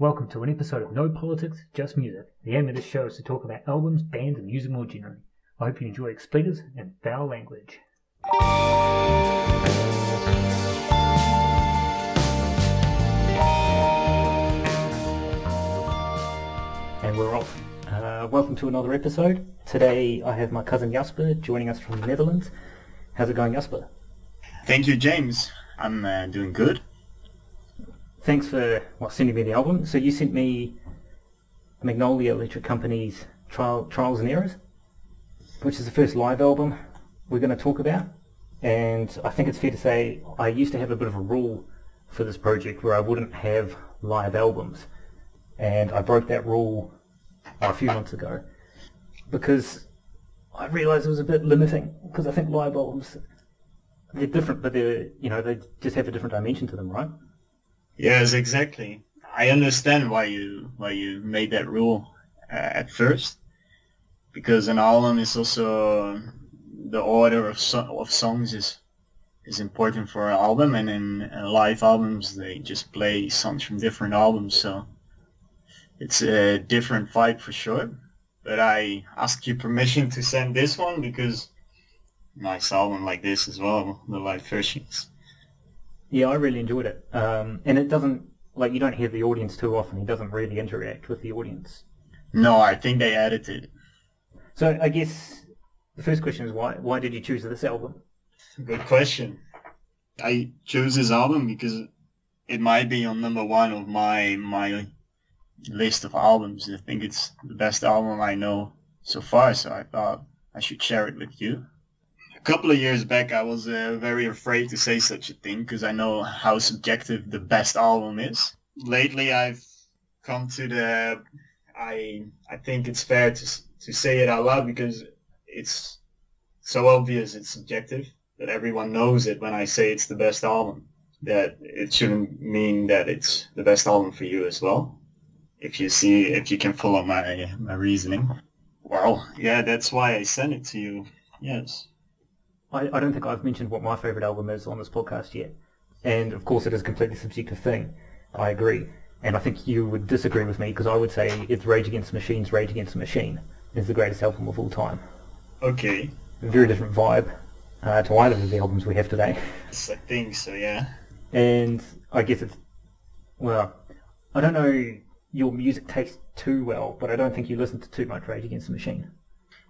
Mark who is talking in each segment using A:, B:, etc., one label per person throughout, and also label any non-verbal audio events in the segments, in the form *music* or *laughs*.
A: Welcome to an episode of No Politics, Just Music. The aim of this show is to talk about albums, bands, and music more generally. I hope you enjoy expletives and foul language. And we're off. Uh, welcome to another episode. Today I have my cousin Jasper joining us from the Netherlands. How's it going, Jasper?
B: Thank you, James. I'm uh, doing good.
A: Thanks for well, sending me the album. So you sent me Magnolia Electric Company's Trial, Trials and Errors, which is the first live album we're going to talk about. And I think it's fair to say I used to have a bit of a rule for this project where I wouldn't have live albums. And I broke that rule a few months ago because I realised it was a bit limiting because I think live albums they're different, but they're you know they just have a different dimension to them, right?
B: Yes, exactly. I understand why you why you made that rule uh, at first, because an album is also the order of so- of songs is is important for an album, and in uh, live albums they just play songs from different albums, so it's a different vibe for sure. But I ask you permission to send this one because nice album like this as well, the live versions.
A: Yeah, I really enjoyed it. Um, and it doesn't, like, you don't hear the audience too often. He doesn't really interact with the audience.
B: No, I think they edited it.
A: So I guess the first question is why, why did you choose this album?
B: Good question. I chose this album because it might be on number one of my my list of albums. I think it's the best album I know so far, so I thought I should share it with you. A couple of years back, I was uh, very afraid to say such a thing because I know how subjective the best album is. Lately, I've come to the I I think it's fair to to say it out loud because it's so obvious it's subjective that everyone knows it when I say it's the best album. That it shouldn't mean that it's the best album for you as well. If you see, if you can follow my my reasoning. Well, yeah, that's why I sent it to you. Yes.
A: I, I don't think I've mentioned what my favourite album is on this podcast yet. And of course it is a completely subjective thing. I agree. And I think you would disagree with me because I would say it's Rage Against the Machine's Rage Against the Machine is the greatest album of all time.
B: Okay.
A: A very different vibe uh, to either of the albums we have today.
B: I think so, yeah.
A: And I guess it's, well, I don't know your music taste too well, but I don't think you listen to too much Rage Against the Machine.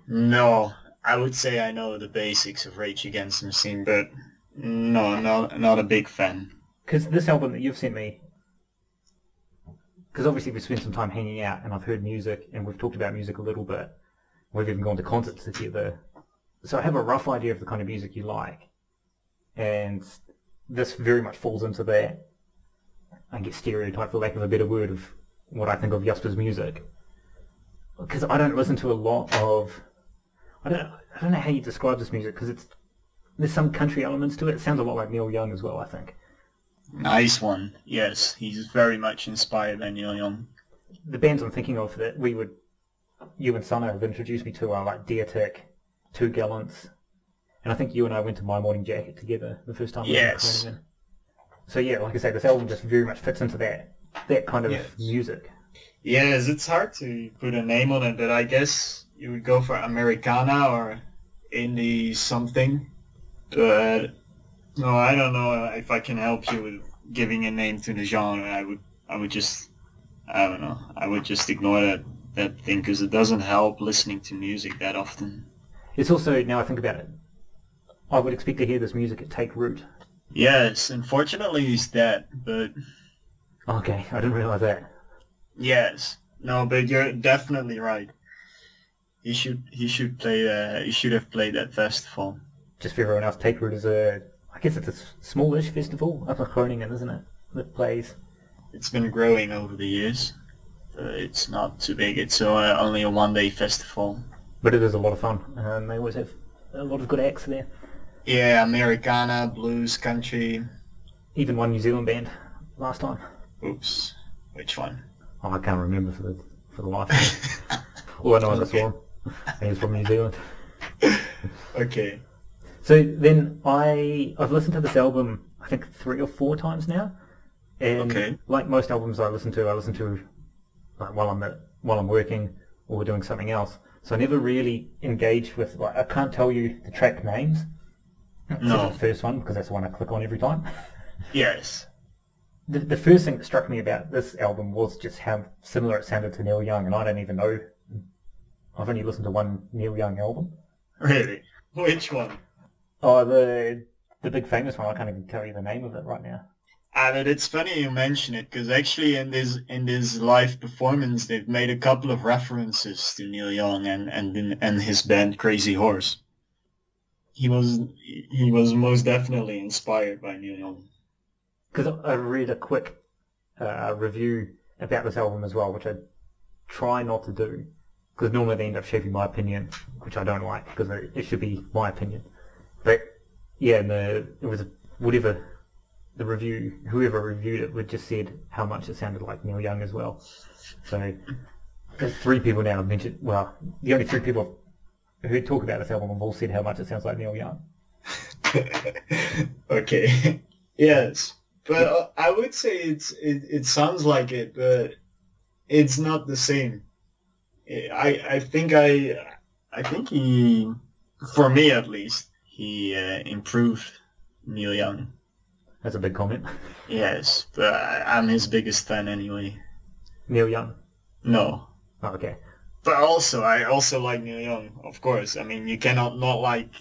B: No, I would say I know the basics of Rage Against the Machine, but no, not not a big fan.
A: Because this album that you've sent me, because obviously we've spent some time hanging out and I've heard music and we've talked about music a little bit. We've even gone to concerts together. So I have a rough idea of the kind of music you like. And this very much falls into that, I guess, stereotype, for lack of a better word, of what I think of Jasper's music. Because I don't listen to a lot of I don't I don't know how you describe this music because it's there's some country elements to it. It sounds a lot like Neil Young as well. I think
B: Nice one. Yes, he's very much inspired by Neil Young.
A: the bands I'm thinking of that we would you and Sana have introduced me to are like Deer Tick, Two Gallants, and I think you and I went to My Morning Jacket together the first time. we
B: Yes.
A: Groningen. So yeah, like I say, this album just very much fits into that that kind of
B: Yes.
A: music.
B: Yes, it's hard to put a name on it, but I guess you would go for Americana or indie something. But no, I don't know if I can help you with giving a name to the genre. I would, I would just, I don't know, I would just ignore that that thing because it doesn't help listening to music that often.
A: It's also now I think about it, I would expect to hear this music at Take Root.
B: Yes, unfortunately he's dead, but
A: Okay, I didn't realize that.
B: yes, no, but you're definitely right. He should, he should play, uh, he should have played that festival.
A: Just for everyone else, Take Root is a I guess it's a smallish festival up in Groningen, isn't it? That plays.
B: It's been growing over the years. It's not too big. It's uh, only a one-day festival.
A: But it is a lot of fun, and they always have a lot of good acts there.
B: Yeah, Americana, blues, country.
A: Even one New Zealand band last time.
B: Oops, which one?
A: Oh, I can't remember for the for the life of me. *laughs* All I know is I saw he's from New Zealand.
B: okay.
A: So then I I've listened to this album I think three or four times now, And
B: Okay.
A: like most albums I listen to, I listen to like while I'm at, while I'm working or doing something else. So I never really engage with like I can't tell you the track names.
B: No.
A: the first one because that's the one I click on every time. *laughs*
B: Yes.
A: The, the first thing that struck me about this album was just how similar it sounded to Neil Young, and I don't even know. I've only listened to one Neil Young album.
B: Really? Which one?
A: Oh, the the big famous one. I can't even tell you the name of it right now.
B: I mean, it's funny you mention it because actually in this in this live performance they've made a couple of references to Neil Young and and and his band Crazy Horse. He was he was most definitely inspired by Neil Young.
A: Because I read a quick uh, review about this album as well, which I try not to do because normally they end up shaping my opinion, which I don't like because it, should be my opinion. But yeah, the, it was whatever the review, whoever reviewed it, would just said how much it sounded like Neil Young as well. So there's three people now have mentioned. Well, the only three people who talk about this album have all said how much it sounds like Neil Young. *laughs*
B: okay. *laughs* yes, but I would say it's it, it sounds like it, but it's not the same. I I think I I think he, for me at least, he uh, improved Neil Young.
A: That's a big comment. *laughs*
B: Yes, but I, I'm his biggest fan anyway.
A: Neil Young.
B: No,
A: Oh, okay.
B: but also I also like Neil Young, of course. I mean, you cannot not like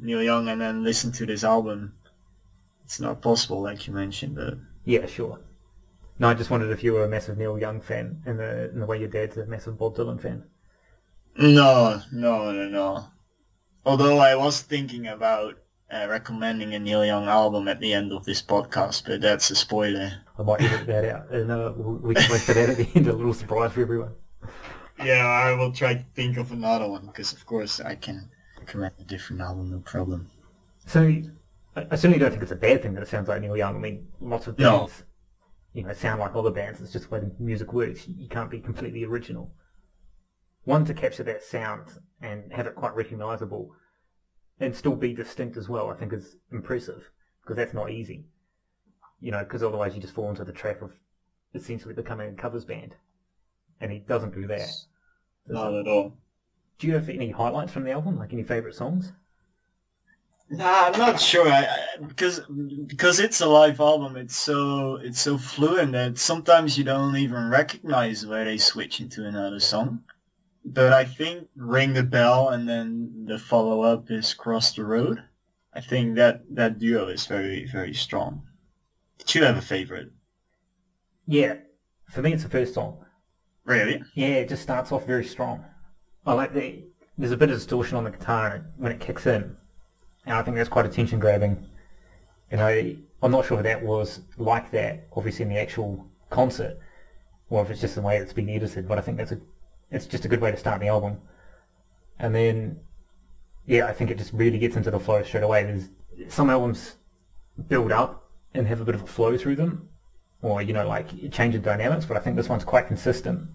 B: Neil Young and then listen to this album. It's not possible, like you mentioned. But
A: Yeah, sure. No, I just wondered if you were a massive Neil Young fan in the in the way your dad's a massive Bob Dylan fan.
B: no, no, no, no. Although I was thinking about uh, recommending a Neil Young album at the end of this podcast, but that's a spoiler.
A: I might edit that out, and uh, we can wait for that at the end. A little surprise for everyone.
B: Yeah, I will try to think of another one because, of course, I can recommend a different album, no problem.
A: So, I, certainly don't think it's a bad thing that it sounds like Neil Young. I mean, lots of bands, you know, sound like other bands. It's just the way the music works. You can't be completely original. One to capture that sound and have it quite recognisable, and still be distinct as well. I think is impressive because that's not easy. You know, because otherwise you just fall into the trap of essentially becoming a covers band, and he doesn't do that.
B: Not at all.
A: Do you have any highlights from the album? Like any favourite songs?
B: Nah, I'm not sure. I, I, because because it's a live album, it's so it's so fluent that sometimes you don't even recognize where they switch into another song. But I think "Ring the Bell" and then the follow up is "Cross the Road." I think that that duo is very very strong. Did you have a favorite?
A: Yeah, for me it's the first song.
B: Really?
A: Yeah, it just starts off very strong. I like the there's a bit of distortion on the guitar when it kicks in, and I think that's quite attention grabbing. You know, I'm not sure if that was like that, obviously in the actual concert, or if it's just the way it's been edited. But I think that's a it's just a good way to start the album. And then, yeah, I think it just really gets into the flow straight away. There's some albums build up and have a bit of a flow through them, or you know, like change in dynamics. But I think this one's quite consistent.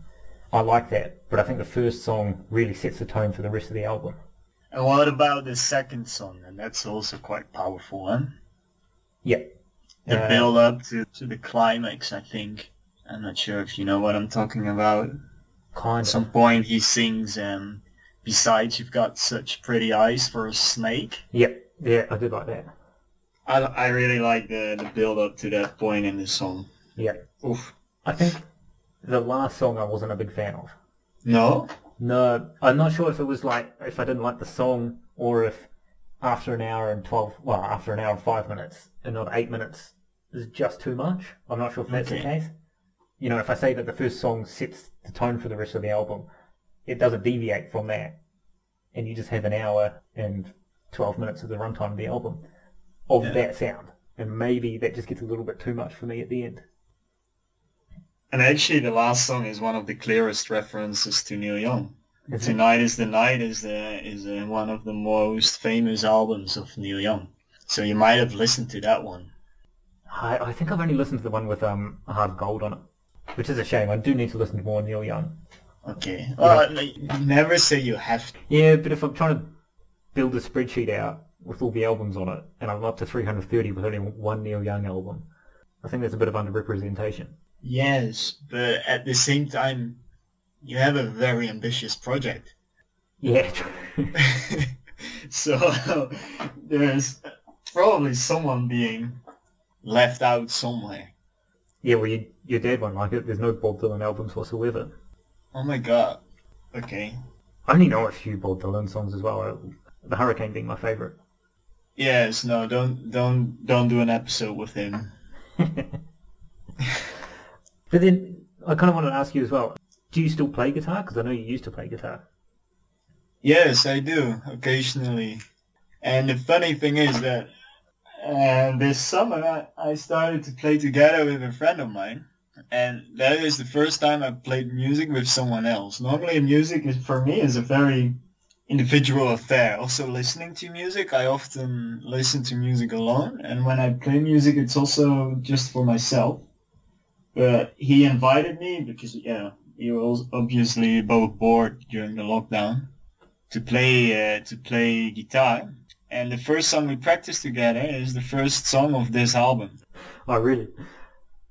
A: I like that, but I think the first song really sets the tone for the rest of the album.
B: And what about the second song? And that's also quite powerful, huh?
A: Yeah.
B: The
A: Uh,
B: build up to, to the climax, I think. I'm not sure if you know what I'm talking about.
A: Kind
B: At
A: of.
B: some point he sings, um, besides you've got such pretty eyes for a snake.
A: Yep. Yeah, I did like that.
B: I, I really like the, the build up to that point in the song.
A: Yeah.
B: Oof.
A: I think the last song I wasn't a big fan of.
B: No?
A: No, I'm not sure if it was like if I didn't like the song or if after an hour and twelve, well, after an hour and five minutes and not eight minutes is just too much. I'm not sure if that's the case. You know, if I say that the first song sets the tone for the rest of the album, it doesn't deviate from that, and you just have an hour and twelve minutes of the runtime of the album of
B: Yeah.
A: that sound, and maybe that just gets a little bit too much for me at the end.
B: And actually the last song is one of the clearest references to Neil Young.
A: It?
B: Tonight is the Night is the, is uh one of the most famous albums of Neil Young. So you might have listened to that one.
A: I, I think I've only listened to the one with um Heart of Gold on it, which is a shame. I do need to listen to more Neil Young.
B: Okay. Well, like, never say you have to.
A: Yeah, but if I'm trying to build a spreadsheet out with all the albums on it, and I'm up to 330 with only one Neil Young album, I think there's a bit of underrepresentation.
B: Yes, but at the same time, you have a very ambitious project.
A: Yeah, *laughs*
B: so there's probably someone being left out somewhere.
A: yeah, well, you, your dad won't like it. There's no Bob Dylan albums whatsoever.
B: Oh my god. Okay.
A: I only know a few Bob Dylan songs as well. Uh, the Hurricane being my favourite.
B: Yes, no, don't don't don't do an episode with him. *laughs*
A: But then I kind of wanted to ask you as well. Do you still play guitar? Because I know you used to play guitar.
B: Yes, I do occasionally. And the funny thing is that uh, this summer I, started to play together with a friend of mine, and that is the first time I played music with someone else. Normally, music is for me is a very individual affair. Also, listening to music, I often listen to music alone, and when I play music, it's also just for myself. But he invited me because yeah, he was obviously both bored during the lockdown to play uh, to play guitar. And the first song we practiced together is the first song of this album.
A: Oh, really?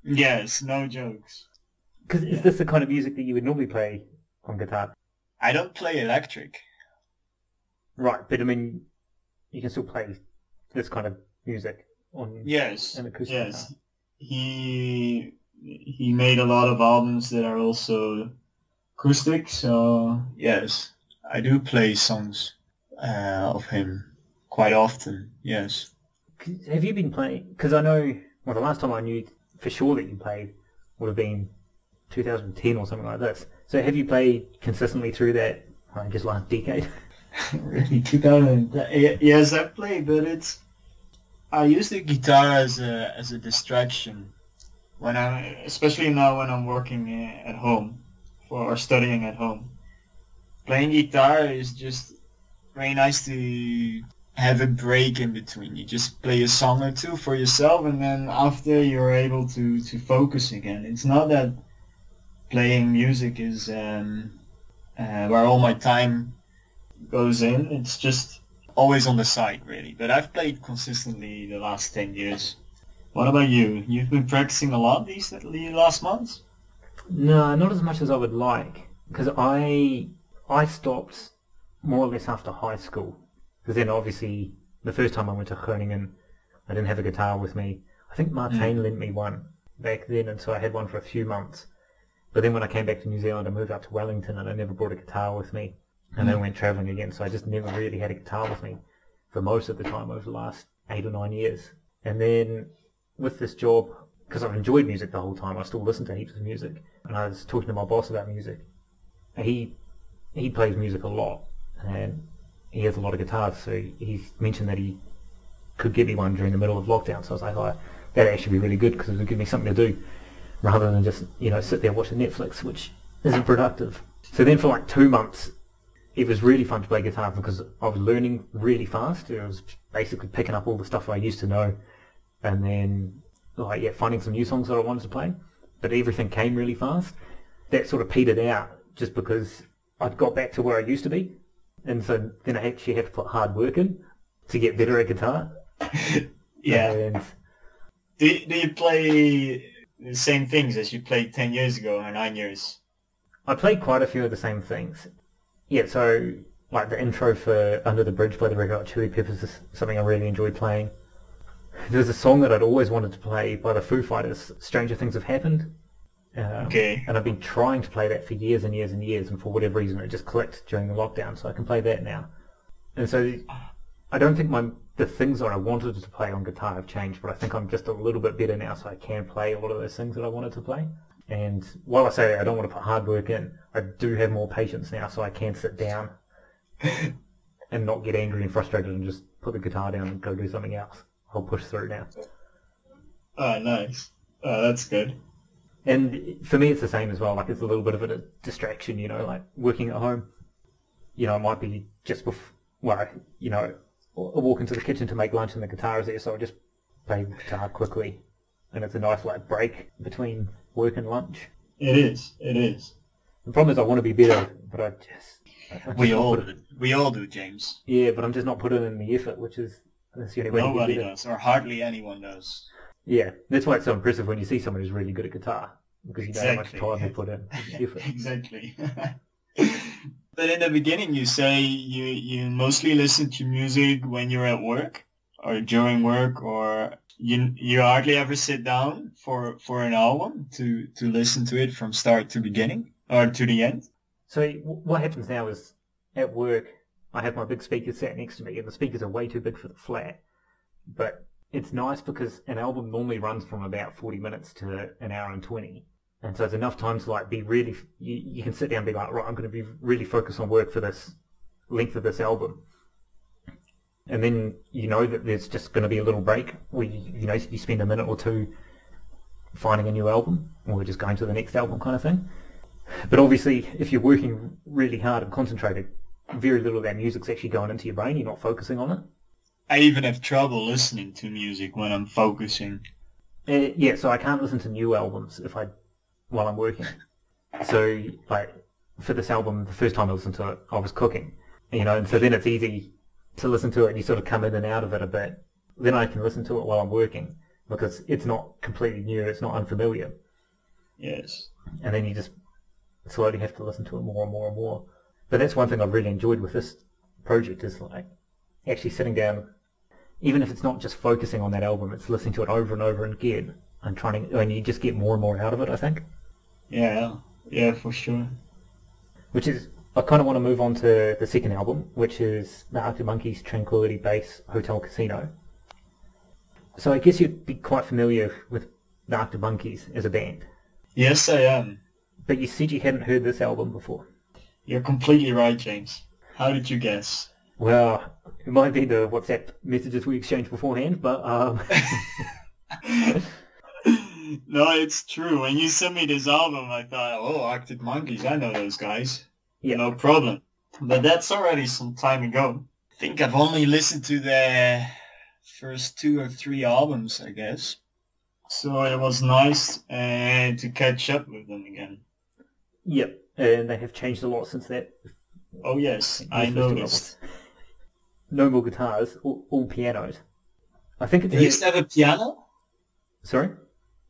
B: Yes, no jokes.
A: Because is this the kind of music that you would normally play on guitar?
B: I don't play electric.
A: Right, but I mean, you can still play this kind of music on
B: Yes,
A: an acoustic
B: yes.
A: guitar.
B: He he made a lot of albums that are also acoustic. So yes, I do play songs uh, of him quite often. Yes.
A: Have you been playing? Because I know, well, the last time I knew for sure that you played would have been 2010 or something like this. So have you played consistently through that, I guess, last decade? *laughs* *laughs*
B: really 2000 yes i play but it's i use the guitar as a as a distraction when i especially now when i'm working uh, at home or studying at home playing guitar is just very nice to have a break in between you just play a song or two for yourself and then after you're able to to focus again it's not that playing music is um uh, where all my time goes in. It's just always on the side, really. But I've played consistently the last 10 years. What about you? You've been practicing a lot these the last months?
A: No, not as much as I would like. Because I I stopped more or less after high school. Because then obviously the first time I went to Groningen, I didn't have a guitar with me. I think Martijn hmm. lent me one back then, and so I had one for a few months. But then when I came back to New Zealand, I moved out to Wellington, and I never brought a guitar with me. And then hmm. went travelling again, so I just never really had a guitar with me for most of the time over the last eight or nine years. And then with this job, because I've enjoyed music the whole time, I still listen to heaps of music. And I was talking to my boss about music. He he plays music a lot, and he has a lot of guitars. So he's mentioned that he could get me one during the middle of lockdown. So I was like, oh, that'd actually be really good because it would give me something to do, rather than just you know sit there watching Netflix, which isn't productive. So then for like two months, it was really fun to play guitar because I was learning really fast. I was basically picking up all the stuff I used to know, and then like yeah, finding some new songs that I wanted to play. But everything came really fast. That sort of petered out just because I'd got back to where I used to be, and so then I actually had to put hard work in to get better at guitar. *laughs*
B: Yeah.
A: And
B: Do you, do you play the same things as you played 10 years ago or 9 years?
A: I played quite a few of the same things. Yeah, so like the intro for Under the Bridge by the Red Hot Chili Peppers is something I really enjoy playing. There's a song that I'd always wanted to play by the Foo Fighters, Stranger Things Have Happened. Um,
B: Okay.
A: And I've been trying to play that for years and years and years, and for whatever reason it just clicked during the lockdown, so I can play that now. And so I don't think my the things that I wanted to play on guitar have changed, but I think I'm just a little bit better now, so I can play a lot of those things that I wanted to play. And while I say that I don't want to put hard work in, I do have more patience now, so I can sit down *laughs* and not get angry and frustrated and just put the guitar down and go do something else. I'll push through now.
B: Oh, nice. Oh, that's good.
A: And for me, it's the same as well. Like it's a little bit of a distraction, you know, like working at home. You know, it might be just before, well, you know, I walk into the kitchen to make lunch and the guitar is there, so I just play the guitar quickly. And it's a nice like break between work and lunch.
B: It is. It is.
A: The problem is I want to be better, but I just... I'm
B: We all
A: put-
B: do. We all do, James.
A: Yeah, but I'm just not putting in the effort, which is that's the only way
B: Nobody does, or hardly anyone does.
A: Yeah, that's why it's so impressive when you see someone who's really good at guitar because you know how much time they put in, *laughs*
B: exactly. *laughs* but in the beginning, you say you you mostly listen to music when you're at work or during work, or you you hardly ever sit down for for an album to to listen to it from start to beginning or to the end.
A: So what happens now is at work, I have my big speakers sat next to me, and the speakers are way too big for the flat. But it's nice because an album normally runs from about 40 minutes to an hour and 20. And so it's enough time to like be really, you, you can sit down and be like, right, I'm going to be really focused on work for this length of this album. And then you know that there's just going to be a little break where you, you know you spend a minute or two finding a new album or just going to the next album kind of thing. But obviously, if you're working really hard and concentrated, very little of that music's actually going into your brain. You're not focusing on it.
B: I even have trouble listening to music when I'm focusing.
A: Uh, yeah, so I can't listen to new albums if I while I'm working. So like for this album, the first time I listened to it, I was cooking, you know, and so then it's easy to listen to it and you sort of come in and out of it a bit. Then I can listen to it while I'm working because it's not completely new, it's not unfamiliar,
B: Yes.
A: and then you just slowly have to listen to it more and more and more. But that's one thing I've really enjoyed with this project is like actually sitting down, even if it's not just focusing on that album, it's listening to it over and over again and trying to, and you just get more and more out of it, I think.
B: Yeah. Yeah, for sure.
A: Which is, I kind of want to move on to the second album, which is the Arctic Monkeys Tranquility Base Hotel Casino. So I guess you'd be quite familiar with the Arctic Monkeys as a band,
B: Yes, I am.
A: but you said you hadn't heard this album before.
B: You're completely right, James. How did you guess?
A: Well, it might be the WhatsApp messages we exchanged beforehand, but um, *laughs*
B: no, it's true. When you sent me this album, I thought, oh, Arctic Monkeys, I know those guys.
A: Yeah.
B: No problem. But that's already some time ago. I think I've only listened to their first two or three albums, I guess. So it was nice uh, to catch up with them again.
A: yep, and they have changed a lot since that.
B: Oh yes, I noticed.
A: No more guitars, all, all pianos. I think it's
B: They used to have a piano?
A: sorry.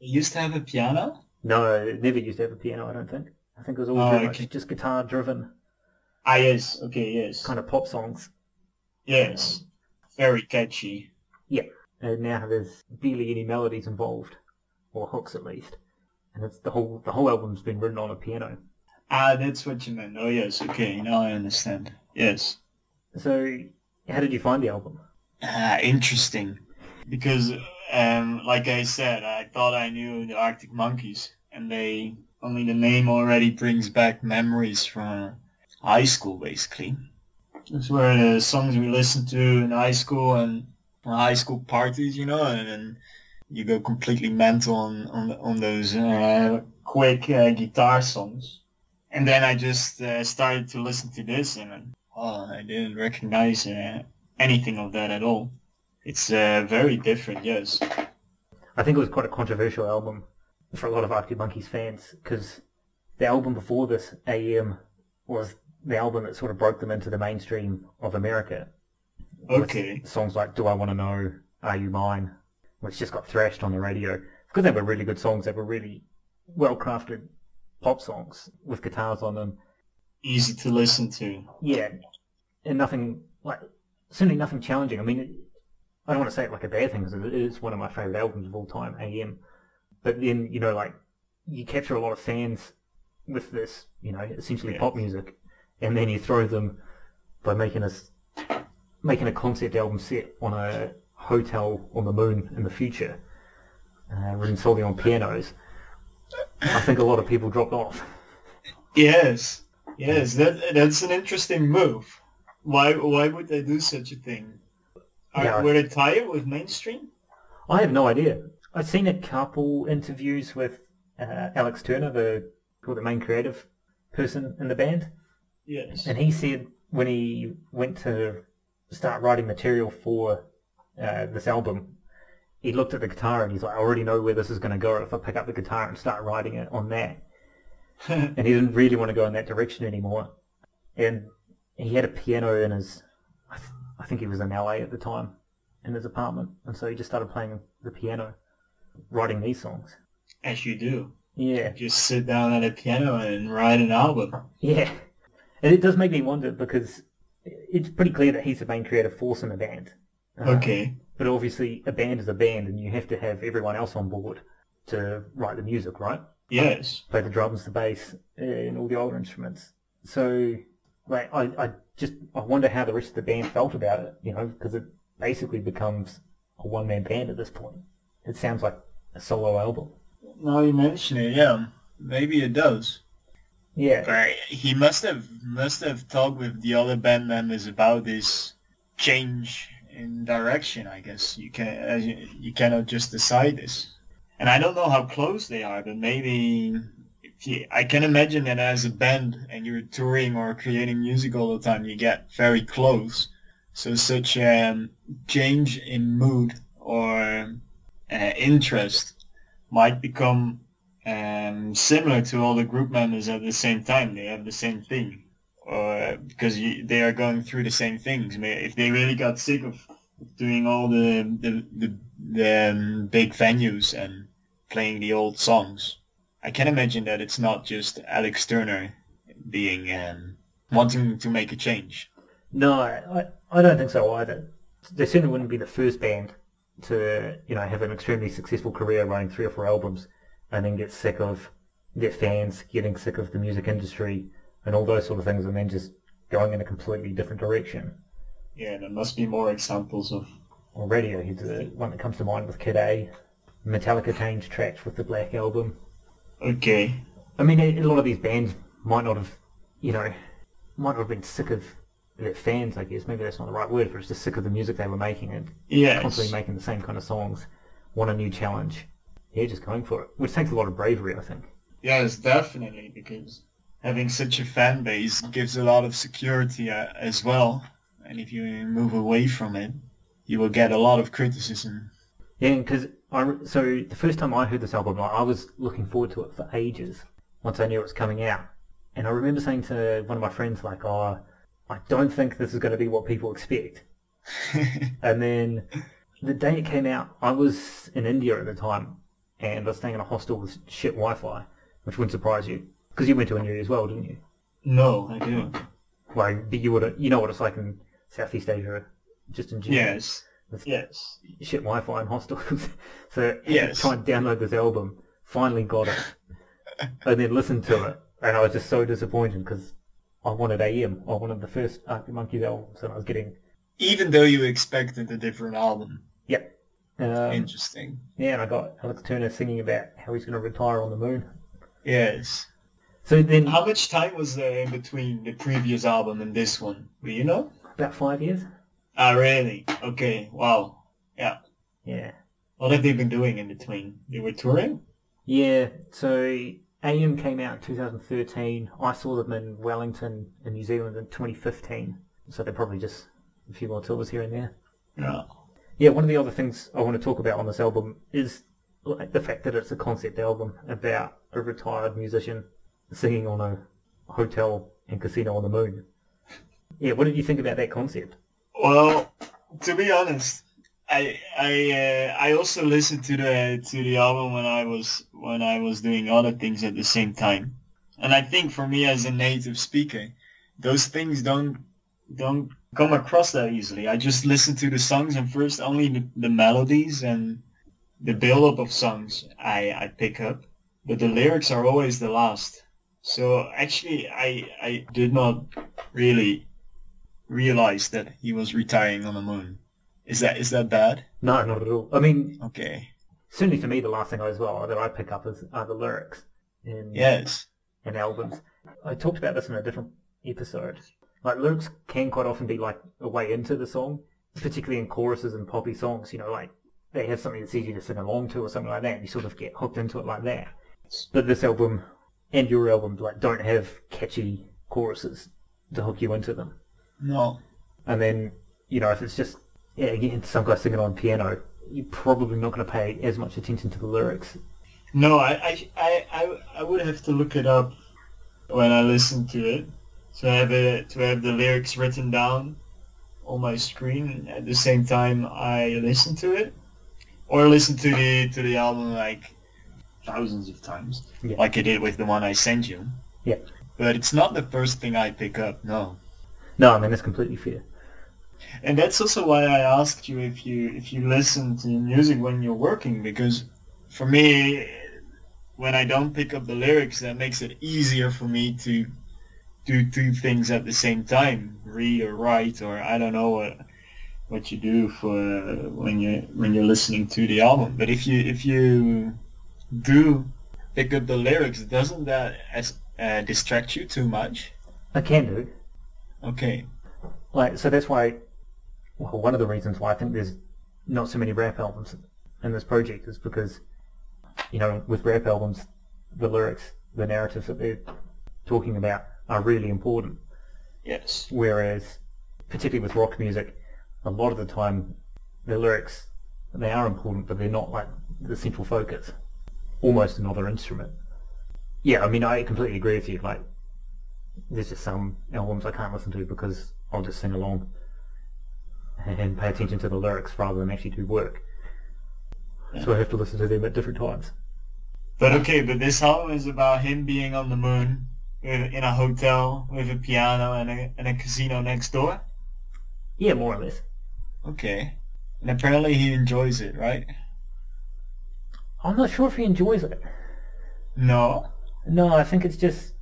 B: They used to have a piano?
A: No, never used to have a piano. I don't think. I think it was all
B: Oh, okay.
A: just guitar-driven
B: Ah yes, okay, yes.
A: kind of pop songs.
B: Yes. Very catchy.
A: Yeah, and now there's barely any melodies involved, or hooks at least. And it's the whole the whole album's been written on a piano.
B: Ah, that's what you meant. Oh yes, okay, now I understand. Yes.
A: So, how did you find the album?
B: Ah, interesting. Because, um, like I said, I thought I knew the Arctic Monkeys, and they only the name already brings back memories from high school, basically. That's where the songs we listened to in high school and high school parties, you know, and then you go completely mental on on, on those uh, quick uh, guitar songs. And then I just uh, started to listen to this, and oh, I didn't recognize uh, anything of that at all. It's uh, very different, yes.
A: I think it was quite a controversial album for a lot of Arctic Monkeys fans because the album before this, AM, was the album that sort of broke them into the mainstream of America.
B: Okay.
A: Songs like Do I Want to Know, Are You Mine, which just got thrashed on the radio. Because they were really good songs, they were really well-crafted pop songs with guitars on them.
B: Easy to listen to.
A: Yeah, and nothing, like, certainly nothing challenging. I mean, it, I don't want to say it like a bad thing because it is one of my favourite albums of all time, AM. But then, you know, like, you capture a lot of fans with this, you know, essentially
B: Yeah.
A: pop music, and then you throw them by making a, making a concept album set on a hotel on the moon in the future, uh, written solely on pianos. I think a lot of people dropped off.
B: Yes. Yes, that that's an interesting move. Why why would they do such a thing? Are,
A: Yeah.
B: Were they tired with mainstream?
A: I have no idea. I've seen a couple interviews with uh, Alex Turner, the the main creative person in the band,
B: Yes.
A: and he said when he went to start writing material for uh, this album, he looked at the guitar and he's like, I already know where this is going to go if I pick up the guitar and start writing it on that. *laughs* and he didn't really want to go in that direction anymore. And he had a piano in his, I, th- I think he was in LA at the time, in his apartment, and so he just started playing the piano. writing these songs.
B: As you do.
A: Yeah,
B: Just sit down at a piano and write an album.
A: yeah. And it does make me wonder because it's pretty clear that he's the main creative force in the band. Uh,
B: Okay.
A: But obviously, a band is a band, and you have to have everyone else on board to write the music, right?
B: Yes.
A: Play the drums, the bass, and all the older instruments. So, like, I, I just I wonder how the rest of the band felt about it, you know, because it basically becomes a one-man band at this point. It sounds like a solo album.
B: Now you mention it, yeah. Maybe it does.
A: Yeah,
B: But he must have must have talked with the other band members about this change in direction. I guess you can as you, you cannot just decide this. And I don't know how close they are, but maybe I can imagine that as a band and you're touring or creating music all the time, you get very close. So such a um, change in mood or uh, interest might become um, similar to all the group members at the same time. They have the same thing, because you, they are going through the same things. If they really got sick of doing all the the, the, the um, big venues and playing the old songs, I can imagine that it's not just Alex Turner being um, wanting to make a change.
A: no, I, I don't think so either. They certainly wouldn't be the first band to, you know, have an extremely successful career running three or four albums and then get sick of their fans, getting sick of the music industry and all those sort of things and then just going in a completely different direction.
B: Yeah, and there must be more examples of.
A: Or Radiohead's the one that comes to mind with Kid A. Metallica changed tracks with the Black Album.
B: Okay,
A: I mean, a, a lot of these bands might not have, you know, might not have been sick of their fans, I guess. Maybe that's not the right word, but it's just sick of the music they were making and
B: yes,
A: constantly making the same kind of songs. Want a new challenge. Yeah, just going for it. Which takes a lot of bravery, I think.
B: Yes, definitely, because having such a fan base gives a lot of security uh, as well. And if you move away from it, you will get a lot of criticism.
A: Yeah, because I so the first time I heard this album, I was looking forward to it for ages. Once I knew it was coming out, and I remember saying to one of my friends, like, "Oh, I don't think this is going to be what people expect." *laughs* And then the day it came out, I was in India at the time, and I was staying in a hostel with shit Wi-Fi, which wouldn't surprise you, because you went to India as well, didn't you?
B: no, I do.
A: Like, but you would, you know what it's like in Southeast Asia, just in general.
B: Yes, yes.
A: shit Wi-Fi in hostels. *laughs* so I
B: Yes.
A: try and download this album. Finally got it, and then listened to it, and I was just so disappointed because I wanted AM. I wanted the first Arctic Monkeys album, and I was getting
B: Even though you expected a different album.
A: yep. Um,
B: Interesting.
A: yeah, and I got Alex Turner singing about how he's going to retire on the moon.
B: Yes.
A: So then,
B: How much time was there in between the previous album and this one? Do you know?
A: about five years.
B: Ah, really? Okay. Wow. Yeah.
A: Yeah,
B: What have they been doing in between? They were touring?
A: yeah. So AM came out in 2013. I saw them in Wellington in New Zealand in 2015. So they're probably just a few more tours here and there.
B: Yeah.
A: Yeah, one of the other things I want to talk about on this album is the fact that it's a concept album about a retired musician singing on a hotel and casino on the moon. Yeah, what did you think about that concept?
B: Well, to be honest, I I uh, I also listened to the to the album when I was when I was doing other things at the same time, and I think for me as a native speaker, those things don't don't come across that easily. I just listen to the songs and first only the, the melodies and the build up of songs I I pick up, but the lyrics are always the last. So actually, I I did not really realize that he was retiring on the moon. Is that is that bad?
A: No, not at all. I mean,
B: Okay.
A: certainly for me, the last thing I as well that I pick up is are the lyrics in
B: Yes.
A: in albums. I talked about this in a different episode. Like lyrics can quite often be like a way into the song, particularly in choruses and poppy songs. You know, like they have something that's easy to sing along to or something like that, and you sort of get hooked into it like that. But this album and your album like don't have catchy choruses to hook you into them.
B: No.
A: And then you know if it's just yeah, again some guy singing on piano, you're probably not going to pay as much attention to the lyrics.
B: No, I, I, I, I, I would have to look it up when I listen to it to have it to have the lyrics written down on my screen at the same time I listen to it. or listen to the to the album like thousands of times,
A: Yeah.
B: like I did with the one I sent you.
A: Yeah.
B: But it's not the first thing I pick up. No.
A: No, I mean that's completely fair.
B: And that's also why I asked you if you if you listen to music when you're working because for me when I don't pick up the lyrics that makes it easier for me to do two things at the same time read or write or I don't know what what you do for when you when you're listening to the album but if you if you do pick up the lyrics doesn't that as, uh, distract you too much?
A: I can do.
B: okay.
A: Like so that's why well, one of the reasons why I think there's not so many rap albums in this project is because you know with rap albums the lyrics the narratives that they're talking about are really important.
B: Yes.
A: Whereas particularly with rock music a lot of the time the lyrics they are important but they're not like the central focus almost another instrument yeah I mean I completely agree with you like there's just some albums I can't listen to because I'll just sing along and pay attention to the lyrics rather than actually do work so I have to listen to them at different times
B: But okay, but this album is about him being on the moon with, in a hotel with a piano and a, and a casino next door.
A: yeah more or less
B: Okay. And apparently he enjoys it, right?
A: I'm not sure if he enjoys it
B: No.
A: No, I think it's just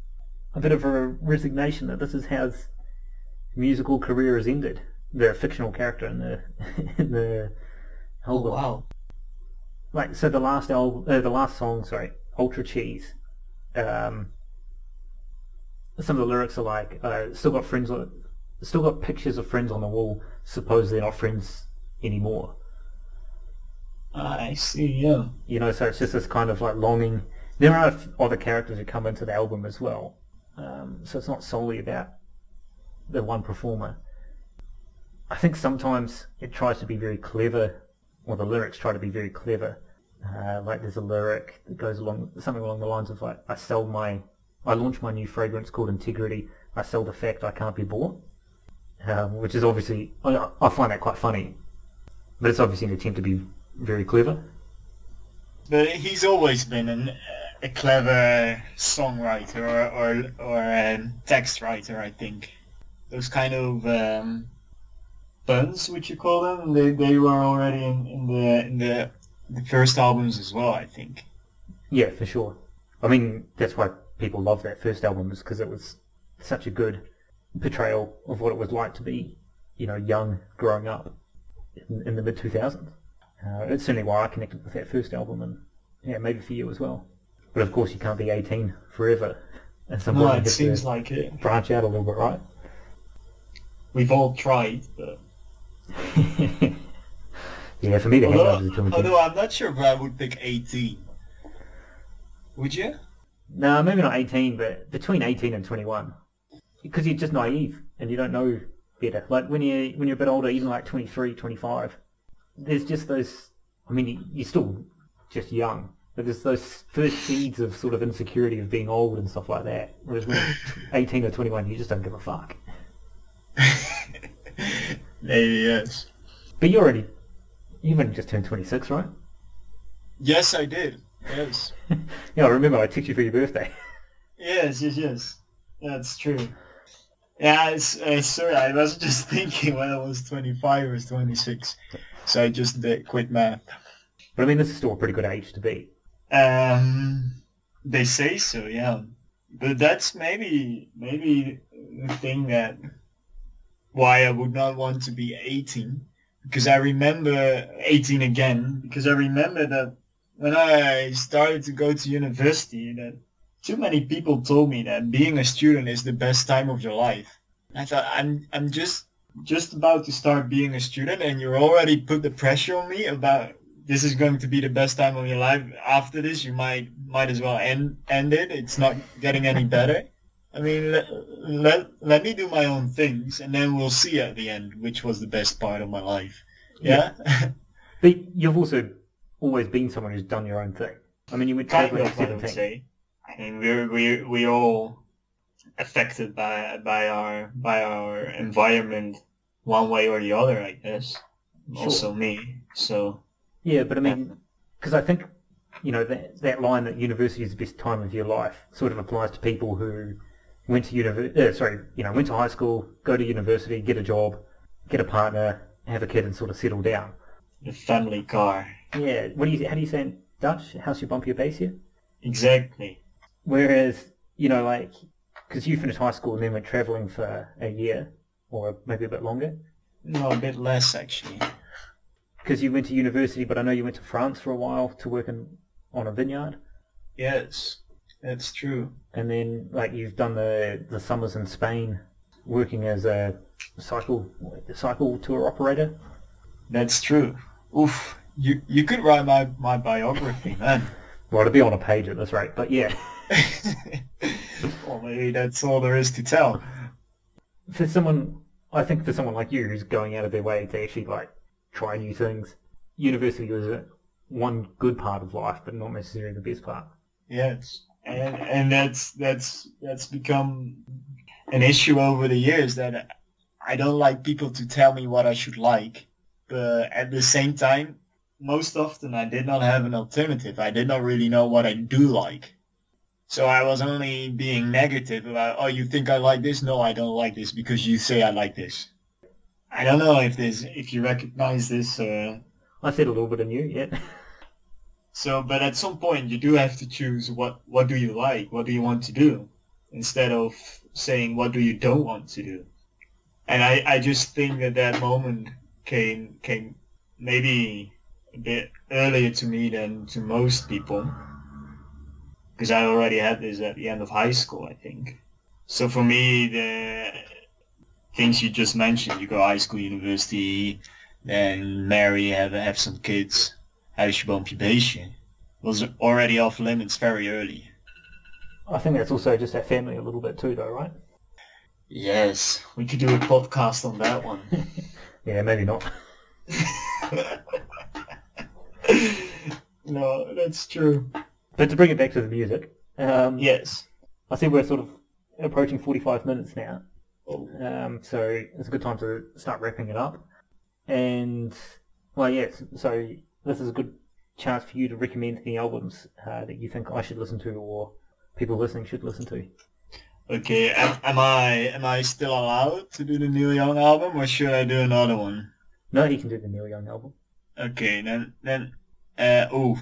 A: a bit of a resignation that this is how his musical career has ended. The fictional character in the *laughs* in the album.
B: Oh, wow.
A: Like so, the last album, uh, the last song, sorry, Ultra Cheese. Um, some of the lyrics are like, uh, "Still got friends, on, still got pictures of friends on the wall. Suppose they're not friends anymore."
B: I see, yeah.
A: You know, so it's just this kind of like longing. There are other characters who come into the album as well, um, so it's not solely about the one performer. I think sometimes it tries to be very clever, or the lyrics try to be very clever. Uh, like there's a lyric that goes along something along the lines of like, "I sell my, I launch my new fragrance called Integrity. I sell the fact I can't be bought," um, which is obviously I, I find that quite funny, but it's obviously an attempt to be very clever.
B: But he's always been an, a clever songwriter or, or, or a text writer, I think. Those kind of um, puns, would you call them? They, they were already in, in the in the, the first albums as well, I think.
A: Yeah, for sure. I mean, that's why people love that first album is because it was such a good portrayal of what it was like to be, you know, young growing up in, in the mid 2000s. Uh, it's certainly why I connected with that first album, and yeah, maybe for you as well. But of course, you can't be 18 forever. *laughs* At some
B: No, it seems like it.
A: branch out a little bit, right?
B: We've all tried, but *laughs*
A: yeah, for me, the
B: although,
A: hangovers are too intense.
B: although I'm not sure if I would pick 18. Would you?
A: No, maybe not 18, but between 18 and 21. Because you're just naive and you don't know better. Like when you when you're a bit older, even like 23, 25, there's just those. I mean, you- you're still just young, but there's those first seeds of sort of insecurity of being old and stuff like that. Whereas when *laughs* you're 18 or 21, you just don't give a fuck. *laughs*
B: Maybe yes.
A: But you already, you've only just turned 26, right?
B: Yes, I did. Yes. *laughs*
A: yeah, I remember I texted you for your birthday.
B: Yes, yes, yes. That's true. Yeah, it's, uh, sorry, I was just thinking when I was 25 or 26. So I just did quit math.
A: But I mean, this is still a pretty good age to be.
B: Um, they say so, yeah. But that's maybe maybe the thing that why I would not want to be 18 because I remember 18 again because I remember that when I started to go to university that too many people told me that being a student is the best time of your life. I thought I'm I'm just just about to start being a student and you're already put the pressure on me about this is going to be the best time of your life. After this, you might might as well end end it. It's not getting any better. I mean, let, let let me do my own things, and then we'll see at the end which was the best part of my life. Yeah, *laughs*
A: But you've also always been someone who's done your own thing. I mean, you went
B: kind
A: traveling at
B: of. I would
A: 17.
B: say. I mean, we're we we all affected by by our by our environment one way or the other. I guess.
A: Sure.
B: Also me. So
A: Yeah, but I mean, because I think, you know, that, that line that university is the best time of your life sort of applies to people who went to university, uh, sorry, you know, went to high school, go to university, get a job, get a partner, have a kid and sort of settle down.
B: The family car.
A: Yeah, what do you, how do you say in Dutch? Huisje boompje beestje?
B: Exactly.
A: Whereas, you know, like, because you finished high school and then went travelling for a year, or maybe a bit longer,
B: No, a bit less actually.
A: because you went to university, but I know you went to France for a while to work in, on a vineyard,
B: Yes, that's true.
A: and then, like, you've done the, the summers in Spain working as a cycle, cycle tour operator.
B: That's true. Oof. You you could write my, my biography, man. *laughs*
A: Well, it'd be on a page at this rate, but yeah. *laughs*
B: well, maybe that's all there is to tell.
A: For someone, I think for someone like you who's going out of their way to actually, like, try new things, university was a, one good part of life, but not necessarily the best part.
B: Yes, and and that's that's that's become an issue over the years that I don't like people to tell me what I should like, but at the same time, most often I did not have an alternative. I did not really know what I do like. So I was only being negative about, oh, you think I like this? No, I don't like this because you say I like this. I don't know if this, if you recognize this, uh,
A: I said a little bit of you, yeah.
B: So, but at some point you do have to choose what, what do you like? What do you want to do? Instead of saying what do you don't want to do? And I, I just think that that moment came, came maybe a bit earlier to me than to most people. Because I already had this at the end of high school, I think. So for me, the things you just mentioned, you go high school, university, then marry, have, have some kids, huisje boompje was already off limits very early.
A: I think that's also just our family a little bit too, though, right?
B: Yes, we could do a podcast on that one. *laughs*
A: Yeah, maybe not. *laughs*
B: no, that's true.
A: But to bring it back to the music, um,
B: Yes.
A: I see we're sort of approaching 45 minutes now.
B: Oh.
A: Um, so it's a good time to start wrapping it up. And, well, yes, so this is a good chance for you to recommend any albums uh, that you think I should listen to or people listening should listen to.
B: Okay, am, am I am I still allowed to do the Neil Young album, or should I do another one?
A: No, you can do the Neil Young album.
B: Okay, then then uh, oh,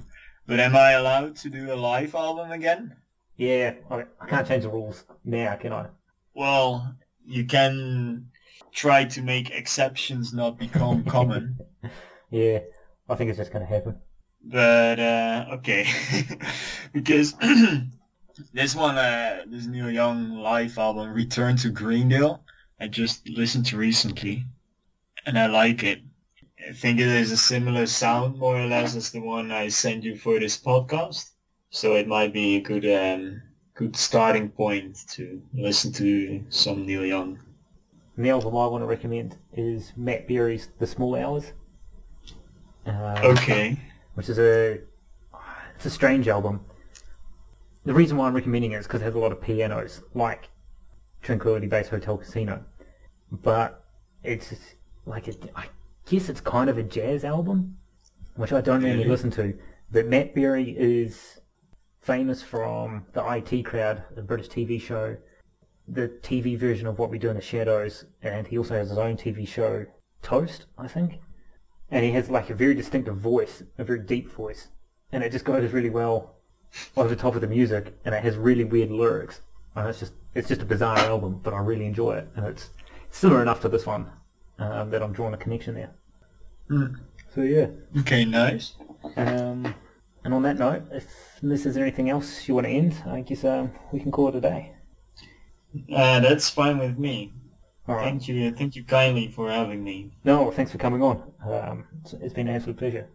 B: but am I allowed to do a live album again?
A: Yeah, I, I can't change the rules now, can I?
B: Well, you can try to make exceptions not become *laughs* common.
A: Yeah, I think it's just going to happen.
B: But uh, okay, *laughs* because *clears throat* this one, uh, this Neil Young live album, Return to Greendale, I just listened to recently, and I like it. I think it is a similar sound, more or less, as the one I sent you for this podcast. So it might be a good, um, good starting point to listen to some Neil Young.
A: The album I want to recommend is Matt Berry's The Small Hours. Um,
B: Okay.
A: which is a it's a strange album. The reason why I'm recommending it is because it has a lot of pianos, like Tranquility Base Hotel Casino, but it's like a, I guess it's kind of a jazz album, which I don't really listen to. But Matt Berry is famous from the IT Crowd, the British TV show, the TV version of What We Do in the Shadows, and he also has his own TV show, Toast, I think and he has like a very distinctive voice, a very deep voice, and it just goes really well over the top of the music, and it has really weird lyrics. And it's just it's just a bizarre album, but I really enjoy it, and it's similar enough to this one um, that I'm drawing a connection there.
B: Hmm.
A: So yeah.
B: Okay, nice.
A: Um, and on that note, if this is anything else you want to end, I guess um, we can call it a day.
B: Uh, that's fine with me.
A: All right.
B: Thank you, thank you kindly for having me.
A: No, thanks for coming on. Um, it's, it's been an absolute pleasure.